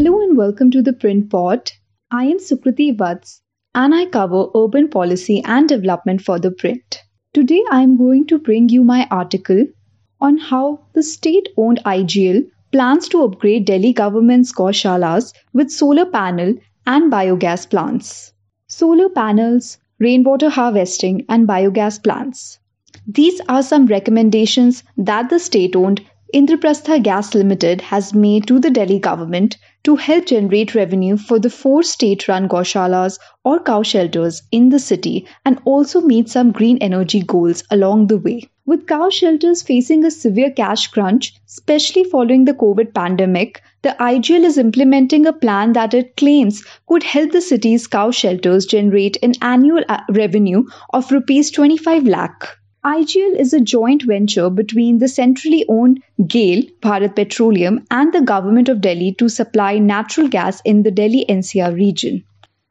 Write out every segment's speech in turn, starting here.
Hello and welcome to the Print Pod. I am Sukriti Vats and I cover urban policy and development for the print. Today I am going to bring you my article on how the state owned IGL plans to upgrade Delhi government's gaushalas with solar panel and biogas plants. Solar panels, rainwater harvesting, and biogas plants. These are some recommendations that the state owned Indraprastha Gas Limited has made to the Delhi government to help generate revenue for the four state run gaushalas or cow shelters in the city and also meet some green energy goals along the way. With cow shelters facing a severe cash crunch, especially following the COVID pandemic, the IGL is implementing a plan that it claims could help the city's cow shelters generate an annual uh, revenue of rupees 25 lakh. IGL is a joint venture between the centrally owned GAIL, Bharat Petroleum, and the Government of Delhi to supply natural gas in the Delhi NCR region.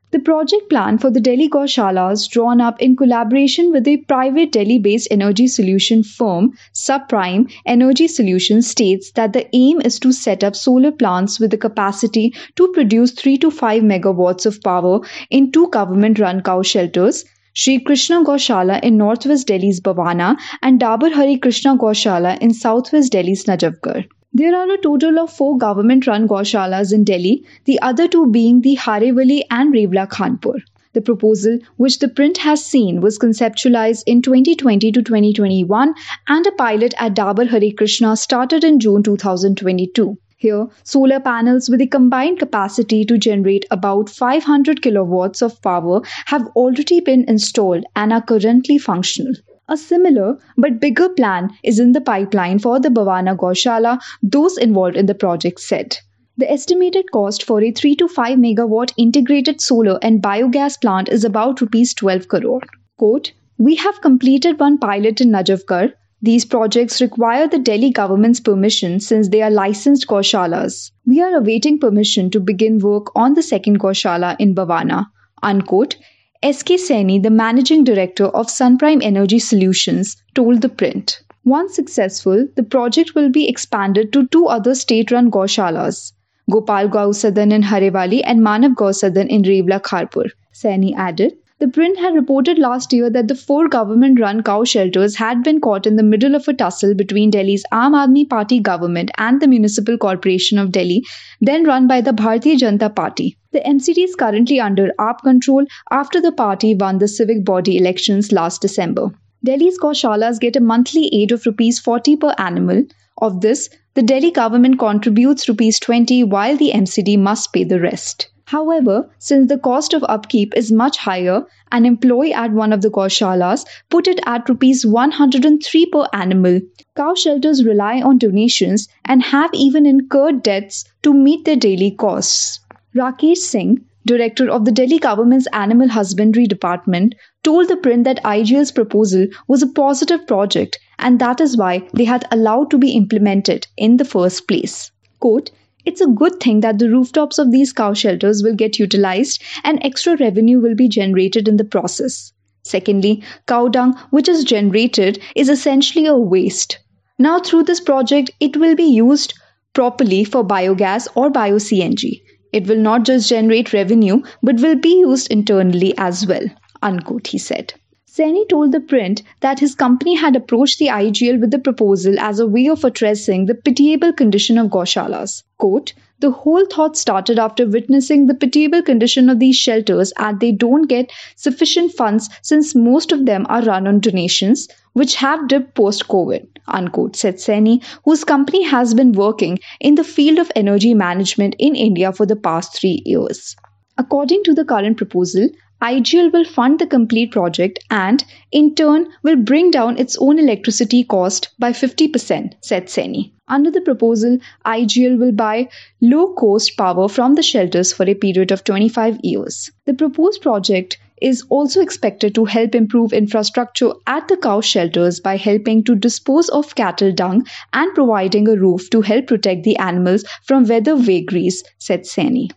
The project plan for the Delhi Gaushalas, drawn up in collaboration with a private Delhi based energy solution firm, Sunprime Energy Solutions, states that the aim is to set up solar plants with the capacity to produce 3 to 5 megawatts of power in two government run cow shelters Sri Krishna Gaushala in northwest Delhi's Bavana and Dabar Hari Krishna Gaushala in southwest Delhi's Najafgarh. There are a total of four government run gaushalas in Delhi, the other two being the Harewali and Revla Khanpur. The proposal, which the print has seen, was conceptualized in 2020 to 2021 and a pilot at Dabar Hari Krishna started in June 2022. Here, solar panels with a combined capacity to generate about 500 kilowatts of power have already been installed and are currently functional. A similar but bigger plan is in the pipeline for the Bavana Gaushala, those involved in the project said. The estimated cost for a 3 to 5 megawatt integrated solar and biogas plant is about rupees 12 crore. Quote, we have completed one pilot in Najafgarh these projects require the Delhi government's permission since they are licensed gaushalas. We are awaiting permission to begin work on the second gaushala in Bavana. Unquote. SK Saini, the managing director of Sunprime Energy Solutions, told the print. Once successful, the project will be expanded to two other state run gaushalas Gopal Gau Gausadan in Harewali and Manav Gausadan in Revla Khanpur. Saini added, the print had reported last year that the four government run cow shelters had been caught in the middle of a tussle between Delhi's Aam Aadmi Party government and the Municipal Corporation of Delhi, then run by the Bharatiya Janata Party. The MCD is currently under AAP control after the party won the civic body elections last December. Delhi's gaushalas get a monthly aid of rupees 40 per animal. Of this, the Delhi government contributes rupees 20 while the MCD must pay the rest. However, since the cost of upkeep is much higher, an employee at one of the gaushalas put it at rupees 103 per animal. Cow shelters rely on donations and have even incurred debts to meet their daily costs. Rakesh Singh, director of the Delhi government's Animal Husbandry Department, told the print that IGL's proposal was a positive project and that is why they had allowed to be implemented in the first place. Quote, it's a good thing that the rooftops of these cow shelters will get utilized and extra revenue will be generated in the process. Secondly, cow dung, which is generated, is essentially a waste. Now, through this project, it will be used properly for biogas or bio CNG. It will not just generate revenue, but will be used internally as well. Unquote, he said. Saini told the print that his company had approached the IGL with the proposal as a way of addressing the pitiable condition of gaushalas. Quote, the whole thought started after witnessing the pitiable condition of these shelters and they don't get sufficient funds since most of them are run on donations, which have dipped post-COVID, unquote, said Saini, whose company has been working in the field of energy management in India for the past three years. According to the current proposal, IGL will fund the complete project and, in turn, will bring down its own electricity cost by 50%, said Saini. Under the proposal, IGL will buy low cost power from the shelters for a period of 25 years. The proposed project is also expected to help improve infrastructure at the cow shelters by helping to dispose of cattle dung and providing a roof to help protect the animals from weather vagaries, said Saini.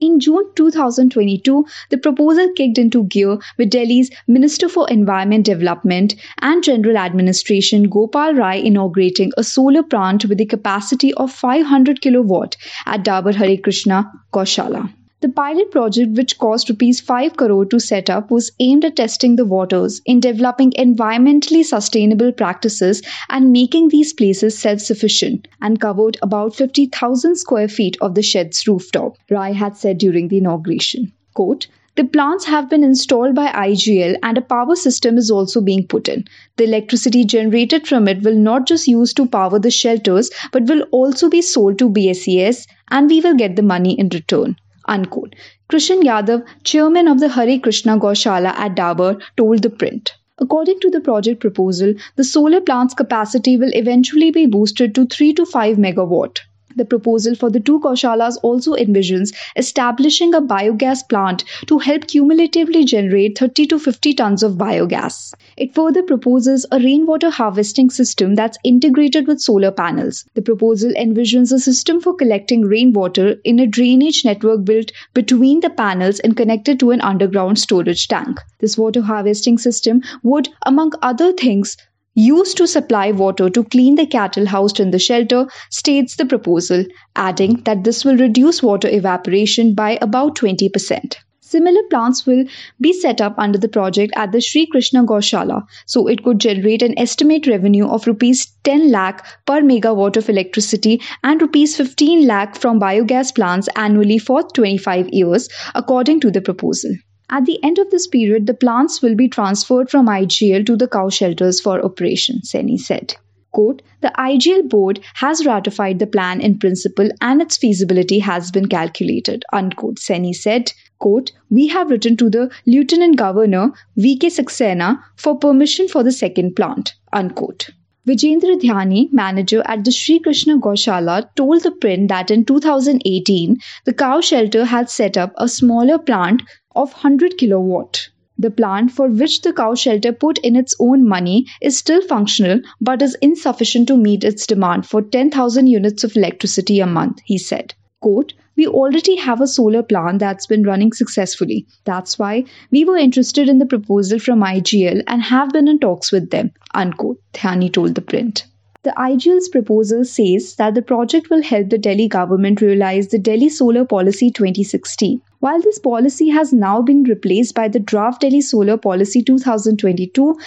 In June 2022, the proposal kicked into gear with Delhi's Minister for Environment Development and General Administration Gopal Rai inaugurating a solar plant with a capacity of 500 kilowatt at Dabur Hare Krishna Gaushala. The pilot project, which cost rupees 5 crore to set up, was aimed at testing the waters in developing environmentally sustainable practices and making these places self-sufficient and covered about 50,000 square feet of the shed's rooftop, Rai had said during the inauguration. Quote, the plants have been installed by IGL and a power system is also being put in. The electricity generated from it will not just use to power the shelters but will also be sold to BSES and we will get the money in return. Unquote. Krishan Yadav, chairman of the Hare Krishna Gaushala at Dabur, told the print. According to the project proposal, the solar plant's capacity will eventually be boosted to 3 to 5 megawatt. The proposal for the two Gaushalas also envisions establishing a biogas plant to help cumulatively generate 30 to 50 tons of biogas. It further proposes a rainwater harvesting system that's integrated with solar panels. The proposal envisions a system for collecting rainwater in a drainage network built between the panels and connected to an underground storage tank. This water harvesting system would, among other things, used to supply water to clean the cattle housed in the shelter, states the proposal, adding that this will reduce water evaporation by about 20%. Similar plants will be set up under the project at the Sri Krishna Gaushala, so it could generate an estimate revenue of rupees 10 lakh per megawatt of electricity and rupees 15 lakh from biogas plants annually for 25 years, according to the proposal. At the end of this period, the plants will be transferred from IGL to the cow shelters for operation, Saini said. Quote, the IGL board has ratified the plan in principle and its feasibility has been calculated, unquote, Saini said. Quote, we have written to the Lieutenant Governor V.K. Saxena for permission for the second plant, unquote. Vijendra Dhyani, manager at the Sri Krishna Gaushala, told the print that in 2018, the cow shelter had set up a smaller plant of 100 kilowatt. The plant for which the cow shelter put in its own money is still functional but is insufficient to meet its demand for 10,000 units of electricity a month, he said. Quote, we already have a solar plant that's been running successfully. That's why we were interested in the proposal from IGL and have been in talks with them, unquote, Dhyani told the print. The IGL's proposal says that the project will help the Delhi government realize the Delhi Solar Policy 2016. While this policy has now been replaced by the Draft Delhi Solar Policy 2022,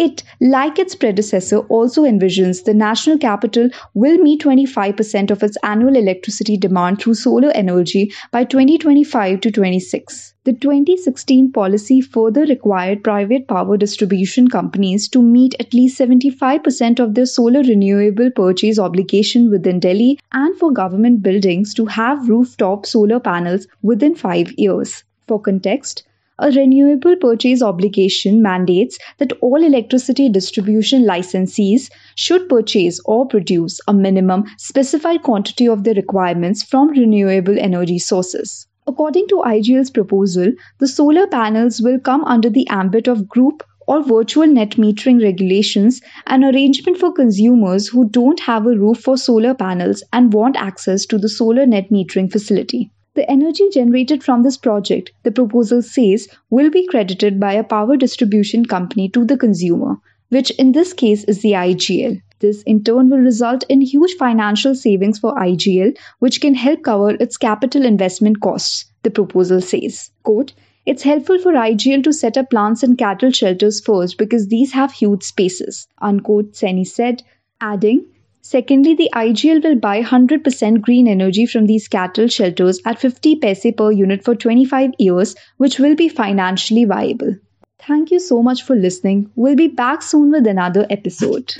it, like its predecessor, also envisions the national capital will meet 25% of its annual electricity demand through solar energy by 2025 to 26. The 2016 policy further required private power distribution companies to meet at least 75% of their solar renewable purchase obligation within Delhi and for government buildings to have rooftop solar panels within 5 years. For context, a renewable purchase obligation mandates that all electricity distribution licensees should purchase or produce a minimum specified quantity of the requirements from renewable energy sources. According to IGL's proposal, the solar panels will come under the ambit of group or virtual net metering regulations, an arrangement for consumers who don't have a roof for solar panels and want access to the solar net metering facility. The energy generated from this project, the proposal says, will be credited by a power distribution company to the consumer, which in this case is the IGL. This in turn will result in huge financial savings for IGL, which can help cover its capital investment costs, the proposal says. Quote, it's helpful for IGL to set up plants and cattle shelters first because these have huge spaces, unquote, Saini said, adding, Secondly, the IGL will buy 100% green energy from these cattle shelters at 50 paise per unit for 25 years, which will be financially viable. Thank you so much for listening. We'll be back soon with another episode.